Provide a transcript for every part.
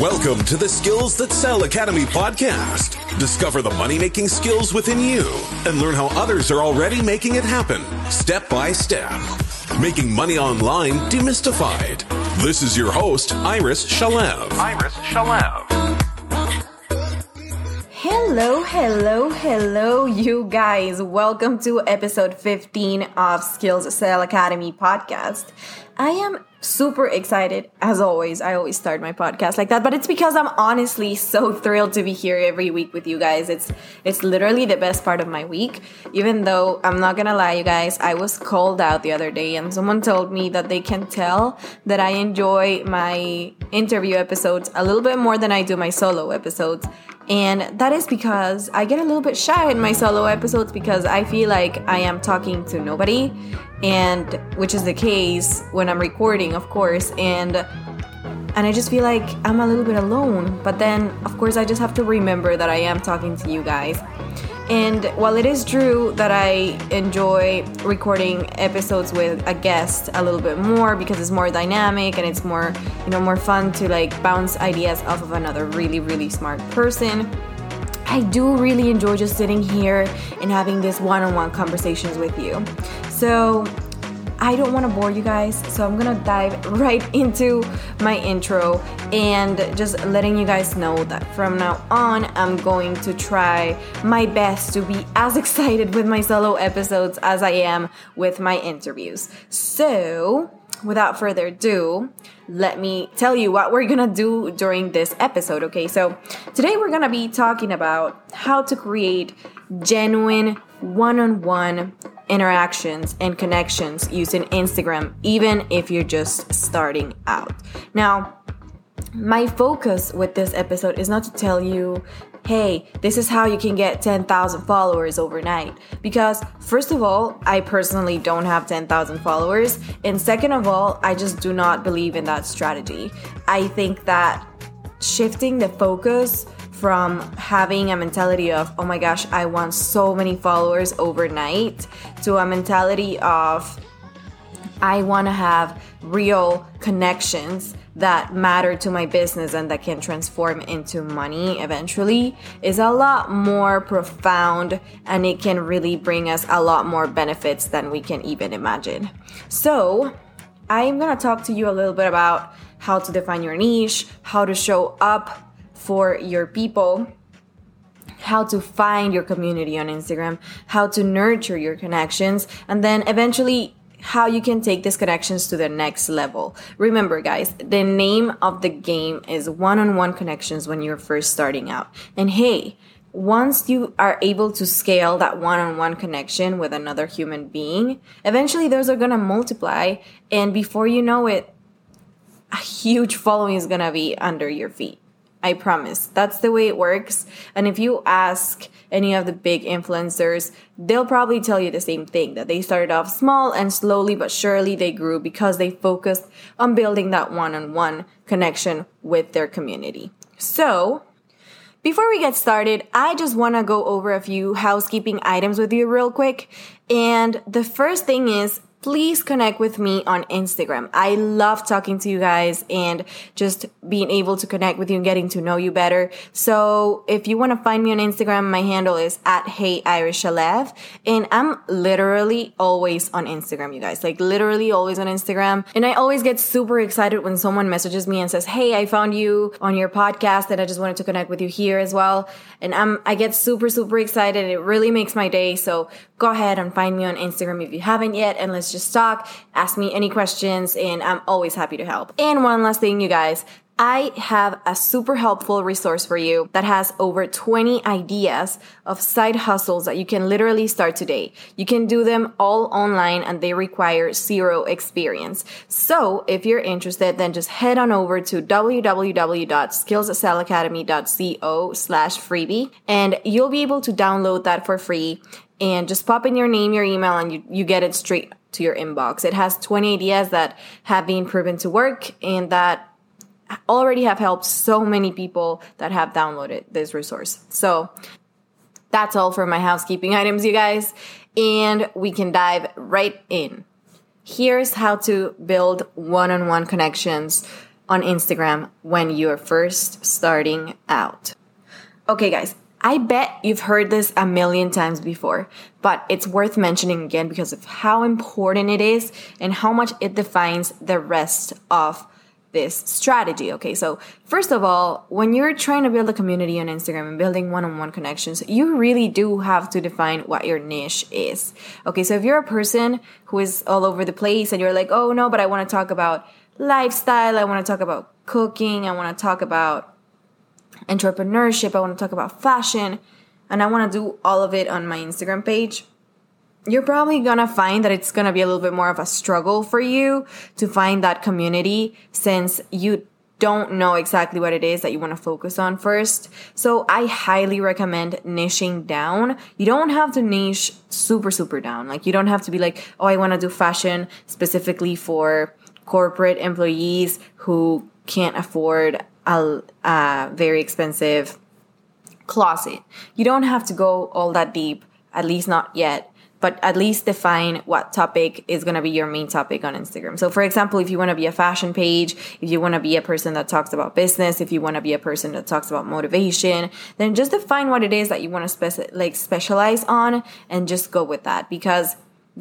Welcome to the Skills That Sell Academy podcast. Discover the money making skills within you and learn how others are already making it happen step by step. Making money online demystified. This is your host, Iris Shalev. Iris Shalev. Hello, hello, hello, you guys. Welcome to episode 15 of Skills Sell Academy podcast. I am super excited as always. I always start my podcast like that, but it's because I'm honestly so thrilled to be here every week with you guys. It's it's literally the best part of my week. Even though I'm not to lie you guys, I was called out the other day and someone told me that they can tell that I enjoy my interview episodes a little bit more than I do my solo episodes. And that is because I get a little bit shy in my solo episodes because I feel like I am talking to nobody and which is the case when I'm recording, of course, and and I just feel like I'm a little bit alone. But then, of course, I just have to remember that I am talking to you guys. And while it is true that I enjoy recording episodes with a guest a little bit more because it's more dynamic and it's more, you know, more fun to like bounce ideas off of another really, really smart person. I do really enjoy just sitting here and having this one on one conversations with you. So, I don't want to bore you guys, so I'm gonna dive right into my intro and just letting you guys know that from now on, I'm going to try my best to be as excited with my solo episodes as I am with my interviews. So, without further ado, let me tell you what we're gonna do during this episode, okay? So, today we're gonna be talking about how to create genuine one on one interactions and connections using Instagram, even if you're just starting out. Now, my focus with this episode is not to tell you hey, this is how you can get 10,000 followers overnight. Because, first of all, I personally don't have 10,000 followers. And second of all, I just do not believe in that strategy. I think that shifting the focus from having a mentality of, oh my gosh, I want so many followers overnight to a mentality of, I want to have real connections that matter to my business and that can transform into money eventually is a lot more profound and it can really bring us a lot more benefits than we can even imagine. So, I'm going to talk to you a little bit about how to define your niche, how to show up for your people how to find your community on Instagram, how to nurture your connections, and then eventually how you can take these connections to the next level. Remember, guys, the name of the game is one on one connections when you're first starting out. And hey, once you are able to scale that one on one connection with another human being, eventually those are gonna multiply. And before you know it, a huge following is gonna be under your feet. I promise. That's the way it works. And if you ask any of the big influencers, they'll probably tell you the same thing that they started off small and slowly but surely they grew because they focused on building that one on one connection with their community. So, before we get started, I just want to go over a few housekeeping items with you real quick. And the first thing is please connect with me on Instagram. I love talking to you guys and just being able to connect with you and getting to know you better. So if you want to find me on Instagram, my handle is at Hey Iris Shalev. And I'm literally always on Instagram, you guys. Like literally always on Instagram. And I always get super excited when someone messages me and says, Hey, I found you on your podcast and I just wanted to connect with you here as well. And I'm, I get super, super excited. It really makes my day. So go ahead and find me on Instagram if you haven't yet. And let's just talk, ask me any questions, and I'm always happy to help. And one last thing, you guys. I have a super helpful resource for you that has over 20 ideas of side hustles that you can literally start today. You can do them all online and they require zero experience. So if you're interested, then just head on over to www.skillsellacademy.co slash freebie and you'll be able to download that for free and just pop in your name, your email, and you, you get it straight to your inbox. It has 20 ideas that have been proven to work and that already have helped so many people that have downloaded this resource. So that's all for my housekeeping items, you guys. And we can dive right in. Here's how to build one on one connections on Instagram when you're first starting out. Okay, guys, I bet you've heard this a million times before, but it's worth mentioning again because of how important it is and how much it defines the rest of this strategy. Okay, so first of all, when you're trying to build a community on Instagram and building one on one connections, you really do have to define what your niche is. Okay, so if you're a person who is all over the place and you're like, oh no, but I want to talk about lifestyle, I want to talk about cooking, I want to talk about entrepreneurship, I want to talk about fashion, and I want to do all of it on my Instagram page, you're probably gonna find that it's gonna be a little bit more of a struggle for you to find that community since you don't know exactly what it is that you want to focus on first. So I highly recommend niching down. You don't have to niche super, super down. Like you don't have to be like, oh, I want to do fashion specifically for corporate employees who can't afford a, a very expensive closet. You don't have to go all that deep, at least not yet but at least define what topic is going to be your main topic on Instagram. So for example, if you want to be a fashion page, if you want to be a person that talks about business, if you want to be a person that talks about motivation, then just define what it is that you want to spec- like specialize on and just go with that because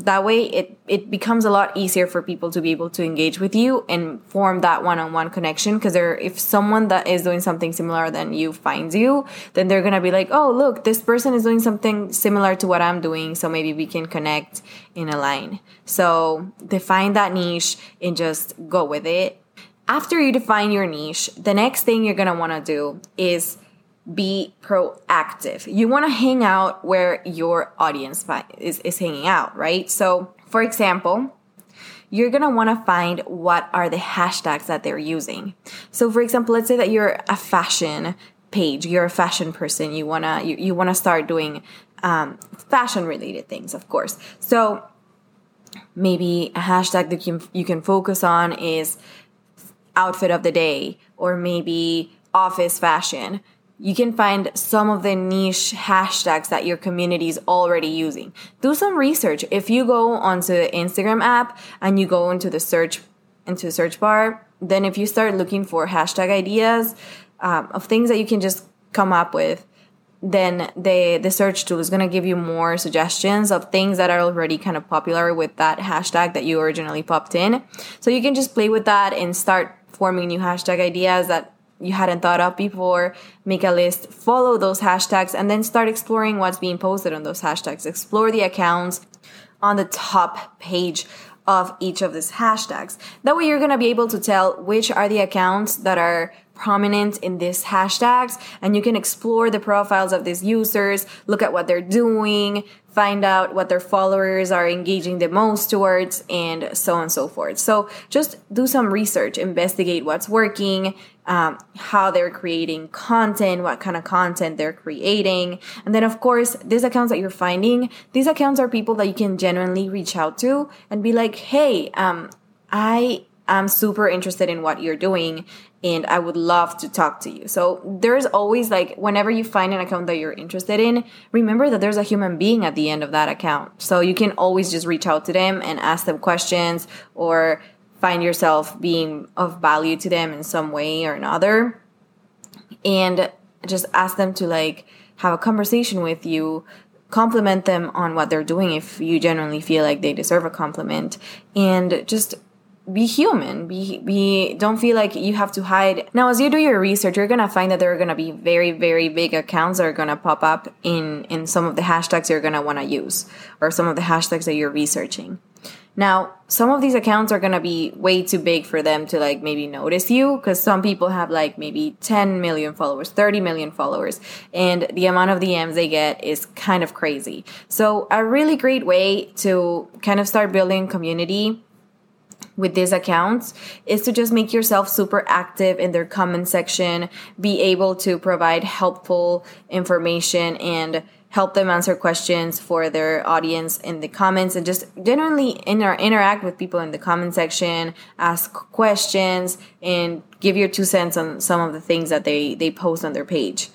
that way it it becomes a lot easier for people to be able to engage with you and form that one-on-one connection. Because there if someone that is doing something similar than you finds you then they're gonna be like oh look this person is doing something similar to what i'm doing so maybe we can connect in a line. So define that niche and just go with it. After you define your niche the next thing you're gonna want to do is be proactive. You want to hang out where your audience is, is hanging out, right? So, for example, you're going to want to find what are the hashtags that they're using. So, for example, let's say that you're a fashion page, you're a fashion person, you want to you, you want to start doing um, fashion related things, of course. So, maybe a hashtag that you, you can focus on is outfit of the day or maybe office fashion you can find some of the niche hashtags that your community is already using. Do some research. If you go onto the Instagram app and you go into the search into the search bar, then if you start looking for hashtag ideas um, of things that you can just come up with, then the the search tool is going to give you more suggestions of things that are already kind of popular with that hashtag that you originally popped in. So you can just play with that and start forming new hashtag ideas that you hadn't thought of before, make a list, follow those hashtags, and then start exploring what's being posted on those hashtags. Explore the accounts on the top page of each of these hashtags. That way, you're gonna be able to tell which are the accounts that are prominent in these hashtags and you can explore the profiles of these users, look at what they're doing, find out what their followers are engaging the most towards and so on and so forth. So just do some research, investigate what's working, um, how they're creating content, what kind of content they're creating. And then of course, these accounts that you're finding, these accounts are people that you can genuinely reach out to and be like, Hey, um, I am super interested in what you're doing and I would love to talk to you. So there's always like, whenever you find an account that you're interested in, remember that there's a human being at the end of that account. So you can always just reach out to them and ask them questions or find yourself being of value to them in some way or another. And just ask them to like have a conversation with you compliment them on what they're doing if you genuinely feel like they deserve a compliment and just be human. Be be don't feel like you have to hide. Now as you do your research you're gonna find that there are gonna be very very big accounts that are gonna pop up in in some of the hashtags you're gonna want to use or some of the hashtags that you're researching. Now some of these accounts are gonna be way too big for them to like maybe notice you because some people have like maybe 10 million followers 30 million followers and the amount of dms they get is kind of crazy. So a really great way to kind of start building community with these accounts is to just make yourself super active in their comment section, be able to provide helpful information and help them answer questions for their audience in the comments and just generally inter- interact with people in the comment section, ask questions and give your two cents on some of the things that they, they post on their page.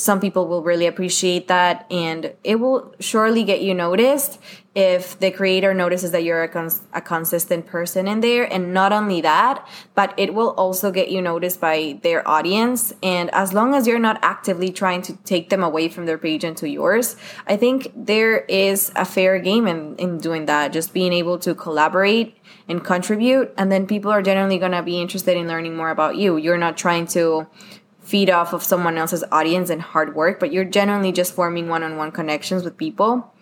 Some people will really appreciate that and it will surely get you noticed if the creator notices that you're a, cons- a, consistent person in there. And not only that but it will also get you noticed by their audience. And as long as you're not actively trying to take them away from their page into yours i think there is a fair game in, in doing that just being able to collaborate and contribute. And then people are generally going to be interested in learning more about you. You're not trying to feed off of someone else's audience and hard work but you're generally just forming one-on-one connections with people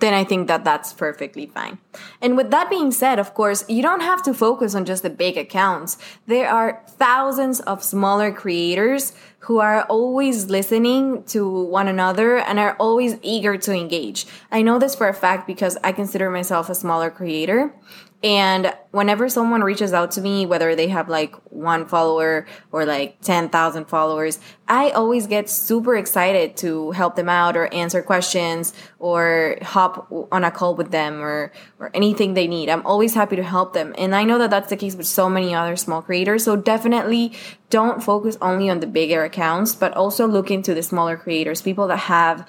then I think that that's perfectly fine. And with that being said, of course, you don't have to focus on just the big accounts. There are thousands of smaller creators who are always listening to one another and are always eager to engage. I know this for a fact because I consider myself a smaller creator and whenever someone reaches out to me, whether they have like one follower or like 10,000 followers, I always get super excited to help them out or answer questions or hop on a call with them or, or anything they need. I'm always happy to help them. And I know that that's the case with so many other small creators. So definitely don't focus only on the bigger accounts, but also look into the smaller creators, people that have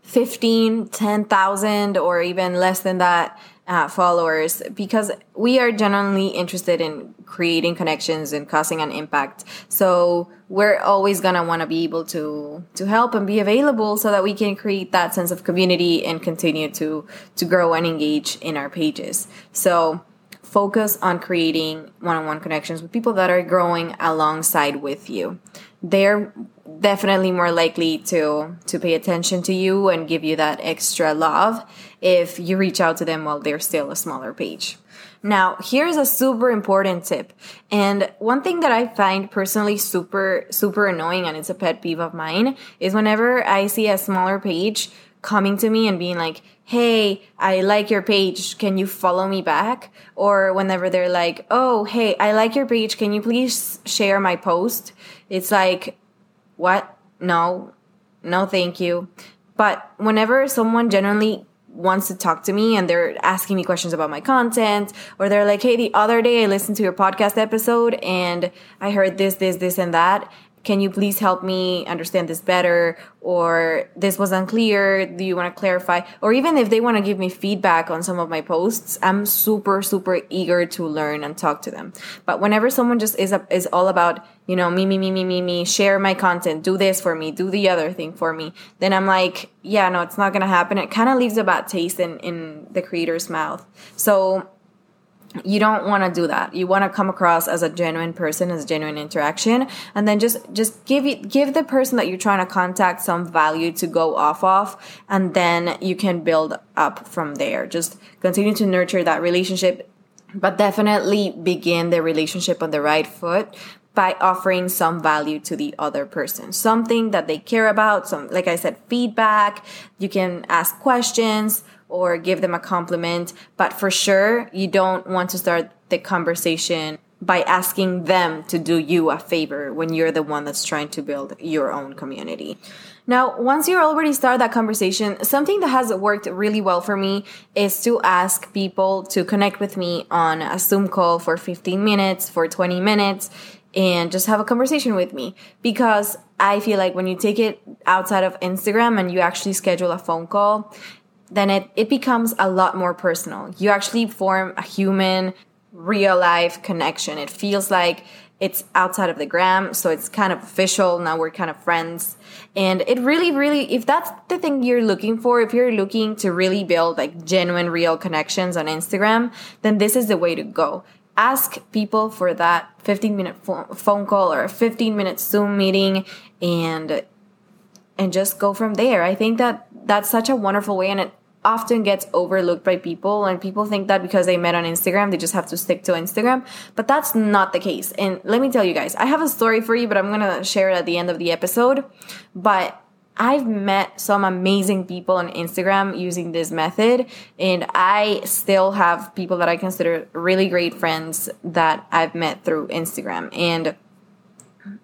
15, 10,000 or even less than that uh, followers because we are genuinely interested in creating connections and causing an impact. So we're always gonna want to be able to to help and be available so that we can create that sense of community and continue to to grow and engage in our pages. So focus on creating one-on-one connections with people that are growing alongside with you. They're definitely more likely to to pay attention to you and give you that extra love if you reach out to them while they're still a smaller page. Now, here's a super important tip. And one thing that I find personally super, super annoying, and it's a pet peeve of mine, is whenever I see a smaller page coming to me and being like, hey, I like your page. Can you follow me back? Or whenever they're like, oh, hey, I like your page. Can you please share my post? It's like, what? No, no, thank you. But whenever someone generally wants to talk to me and they're asking me questions about my content or they're like hey the other day i listened to your podcast episode and i heard this this this and that. Can you please help me understand this better? Or this was unclear. Do you want to clarify? Or even if they want to give me feedback on some of my posts i'm super super eager to learn and talk to them. But whenever someone just is a, is all about you know me me me me me me share my content do this for me do the other thing for me. Then i'm like yeah no it's not gonna happen. It kind of leaves a bad taste in in the creator's mouth. So you don't want to do that. You want to come across as a genuine person as genuine interaction and then just just give give the person that you're trying to contact some value to go off of and then you can build up from there. Just continue to nurture that relationship but definitely begin the relationship on the right foot by offering some value to the other person something that they care about some like i said feedback you can ask questions or give them a compliment. But for sure, you don't want to start the conversation by asking them to do you a favor when you're the one that's trying to build your own community. Now, once you already start that conversation, something that has worked really well for me is to ask people to connect with me on a Zoom call for 15 minutes, for 20 minutes, and just have a conversation with me because I feel like when you take it outside of Instagram and you actually schedule a phone call, then it, it becomes a lot more personal. You actually form a human, real life connection. It feels like it's outside of the gram, so it's kind of official. Now we're kind of friends. And it really, really, if that's the thing you're looking for, if you're looking to really build like genuine, real connections on Instagram, then this is the way to go. Ask people for that 15 minute phone call or a 15 minute Zoom meeting and and just go from there. I think that that's such a wonderful way and it often gets overlooked by people and people think that because they met on Instagram they just have to stick to Instagram but that's not the case and let me tell you guys I have a story for you but I'm going to share it at the end of the episode but I've met some amazing people on Instagram using this method, and I still have people that I consider really great friends that I've met through Instagram. And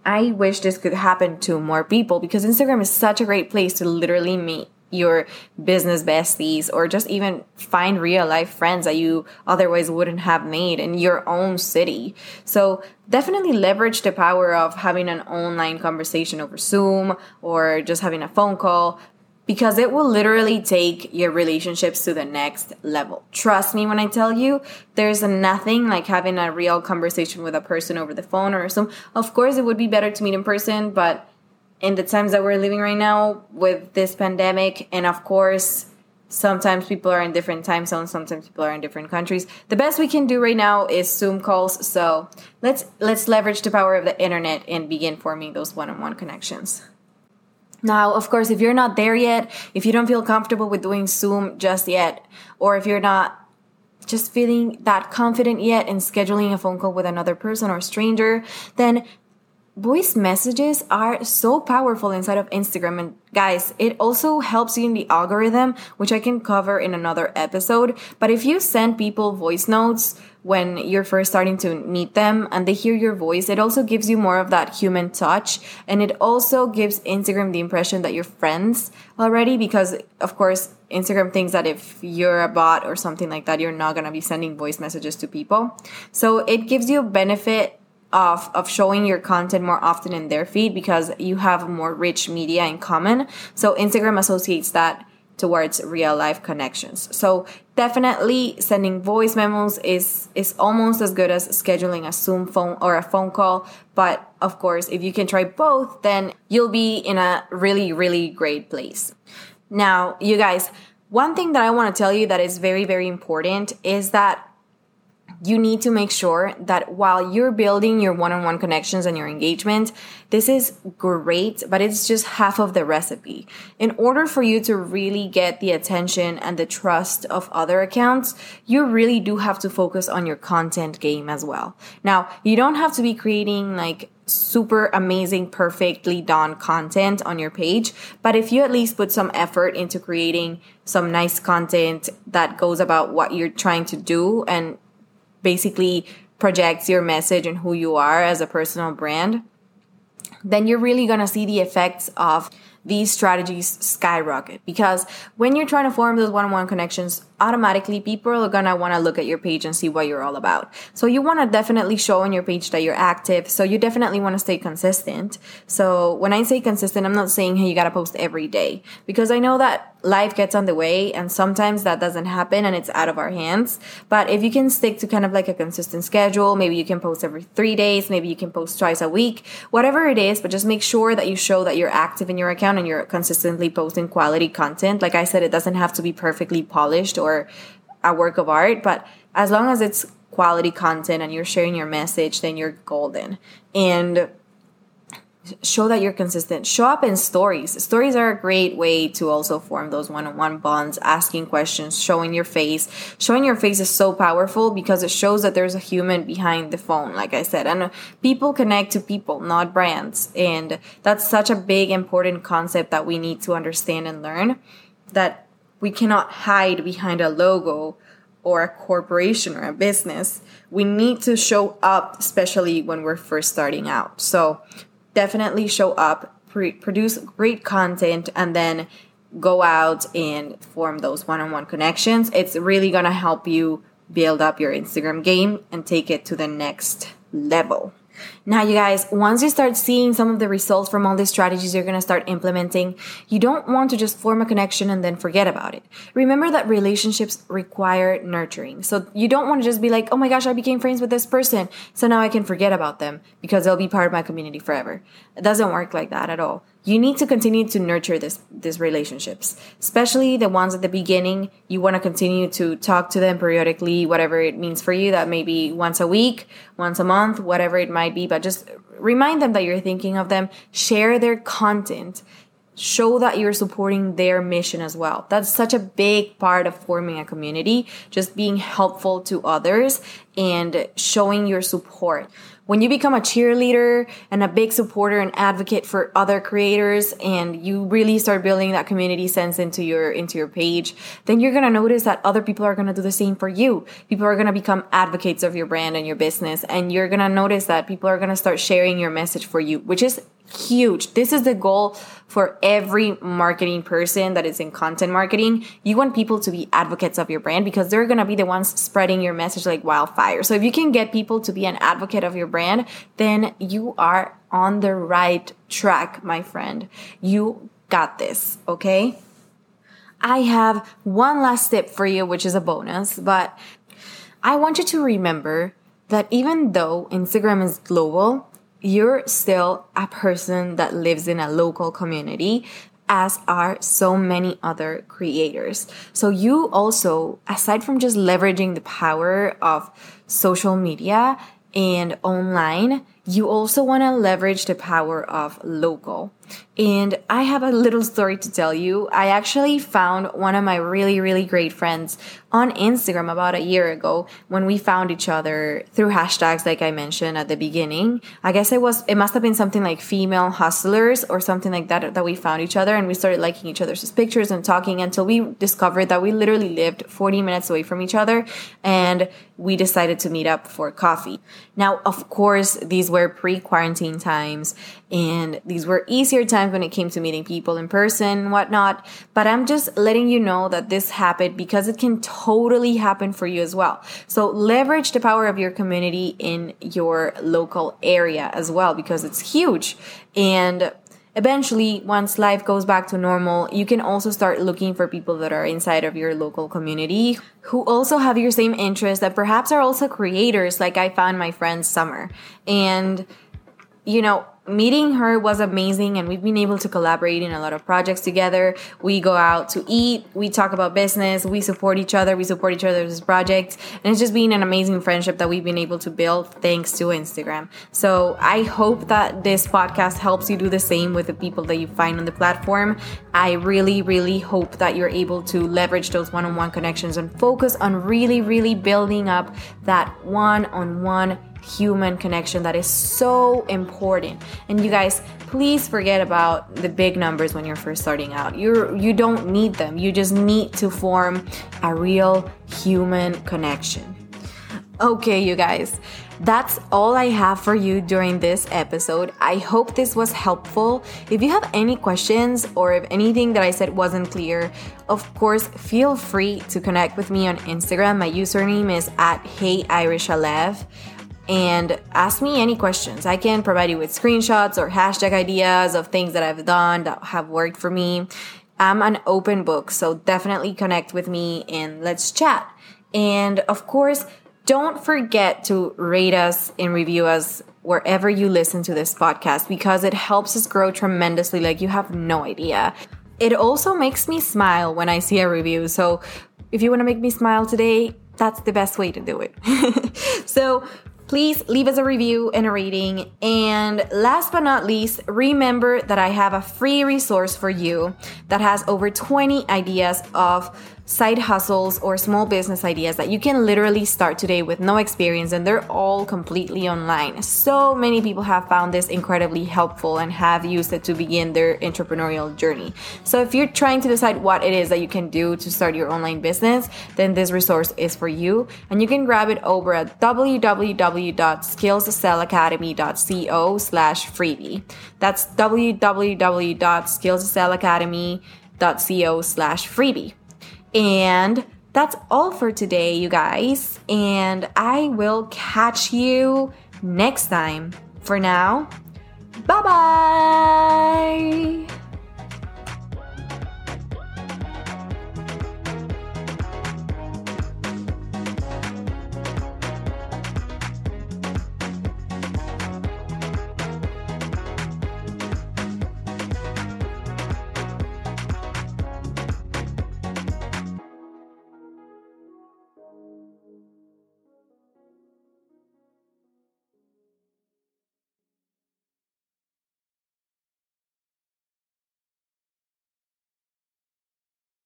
I wish this could happen to more people because Instagram is such a great place to literally meet your business besties or just even find real life friends that you otherwise wouldn't have made in your own city. So definitely leverage the power of having an online conversation over Zoom or just having a phone call because it will literally take your relationships to the next level. Trust me when I tell you, there's nothing like having a real conversation with a person over the phone or Zoom. Of course, it would be better to meet in person, but in the times that we're living right now with this pandemic, and of course, sometimes people are in different time zones, sometimes people are in different countries. The best we can do right now is Zoom calls. So let's let's leverage the power of the internet and begin forming those one-on-one connections. Now, of course, if you're not there yet, if you don't feel comfortable with doing Zoom just yet, or if you're not just feeling that confident yet in scheduling a phone call with another person or stranger, then voice messages are so powerful inside of Instagram. And guys, it also helps you in the algorithm, which I can cover in another episode. But if you send people voice notes when you're first starting to meet them and they hear your voice, it also gives you more of that human touch. And it also gives Instagram the impression that you're friends already because, of course, Instagram thinks that if you're a bot or something like that, you're not going to be sending voice messages to people. So it gives you a benefit of, of showing your content more often in their feed because you have more rich media in common. So Instagram associates that towards real life connections. So definitely sending voice memos is is almost as good as scheduling a Zoom phone or a phone call, but of course, if you can try both, then you'll be in a really really great place. Now, you guys, one thing that I want to tell you that is very very important is that you need to make sure that while you're building your one on one connections and your engagement, this is great, but it's just half of the recipe. In order for you to really get the attention and the trust of other accounts, you really do have to focus on your content game as well. Now, you don't have to be creating like super amazing, perfectly done content on your page. But if you at least put some effort into creating some nice content that goes about what you're trying to do and basically projects your message and who you are as a personal brand, then you're really gonna see the effects of these strategies skyrocket. Because when you're trying to form those one-on-one connections automatically people are gonna want to look at your page and see what you're all about. So you want to definitely show on your page that you're active so you definitely want to stay consistent. So when i say consistent i'm not saying hey you gotta post every day because i know that life gets on the way and sometimes that doesn't happen and it's out of our hands. But if you can stick to kind of like a consistent schedule maybe you can post every three days maybe you can post twice a week whatever it is but just make sure that you show that you're active in your account and you're consistently posting quality content. Like i said it doesn't have to be perfectly polished or a work of art but as long as it's quality content and you're sharing your message then you're golden. And show that you're consistent. Show up in stories. Stories are a great way to also form those one-on-one bonds asking questions showing your face. Showing your face is so powerful because it shows that there's a human behind the phone like i said. And people connect to people not brands. And that's such a big important concept that we need to understand and learn that we cannot hide behind a logo or a corporation or a business, we need to show up, especially when we're first starting out. So definitely show up, pre- produce great content, and then go out and form those one on one connections. It's really gonna help you build up your Instagram game and take it to the next level. Now, you guys, once you start seeing some of the results from all these strategies you're going to start implementing, you don't want to just form a connection and then forget about it. Remember that relationships require nurturing. So you don't want to just be like, oh my gosh, I became friends with this person. So now I can forget about them because they'll be part of my community forever. It doesn't work like that at all you need to continue to nurture this these relationships especially the ones at the beginning. You want to continue to talk to them periodically whatever it means for you that may be once a week once a month whatever it might be but just remind them that you're thinking of them. Share their content. Show that you're supporting their mission as well. That's such a big part of forming a community just being helpful to others and showing your support when you become a cheerleader and a big supporter and advocate for other creators and you really start building that community sense into your into your page then you're going to notice that other people are going to do the same for you. People are going to become advocates of your brand and your business and you're going to notice that people are going to start sharing your message for you which is huge. This is the goal for every marketing person that is in content marketing. You want people to be advocates of your brand because they're going to be the ones spreading your message like wildfire. So if you can get people to be an advocate of your brand, then you are on the right track, my friend. You got this, okay? I have one last tip for you, which is a bonus, but I want you to remember that even though Instagram is global, you're still a person that lives in a local community as are so many other creators. So you also, aside from just leveraging the power of social media and online, you also want to leverage the power of local. And I have a little story to tell you. I actually found one of my really, really great friends on Instagram about a year ago when we found each other through hashtags, like I mentioned at the beginning. I guess it was, it must have been something like female hustlers or something like that that we found each other and we started liking each other's pictures and talking until we discovered that we literally lived 40 minutes away from each other and we decided to meet up for coffee. Now, of course, these were pre quarantine times and these were easier times when it came to meeting people in person whatnot. But i'm just letting you know that this happened because it can totally happen for you as well. So leverage the power of your community in your local area as well because it's huge. And eventually once life goes back to normal you can also start looking for people that are inside of your local community who also have your same interests that perhaps are also creators like i found my friend summer. And you know meeting her was amazing and we've been able to collaborate in a lot of projects together. We go out to eat we talk about business we support each other we support each other's projects and it's just been an amazing friendship that we've been able to build thanks to instagram. So i hope that this podcast helps you do the same with the people that you find on the platform. I really really hope that you're able to leverage those one-on-one connections and focus on really really building up that one-on-one human connection that is so important. And you guys, please forget about the big numbers when you're first starting out. You're you don't need them. You just need to form a real human connection. Okay, you guys. That's all I have for you during this episode. I hope this was helpful. If you have any questions or if anything that I said wasn't clear, of course, feel free to connect with me on Instagram. My username is at HeyIrisShalev and ask me any questions. I can provide you with screenshots or hashtag ideas of things that I've done that have worked for me. I'm an open book, so definitely connect with me and let's chat. And of course, don't forget to rate us and review us wherever you listen to this podcast because it helps us grow tremendously like you have no idea. It also makes me smile when I see a review. So if you want to make me smile today, that's the best way to do it. so please leave us a review and a rating. And last but not least, remember that I have a free resource for you that has over 20 ideas of side hustles or small business ideas that you can literally start today with no experience and they're all completely online. So many people have found this incredibly helpful and have used it to begin their entrepreneurial journey. So if you're trying to decide what it is that you can do to start your online business, then this resource is for you and you can grab it over at www.skillsexcelacademy.co slash freebie. That's www.skillsexcelacademy.co slash freebie. And that's all for today, you guys. And I will catch you next time. For now, bye bye.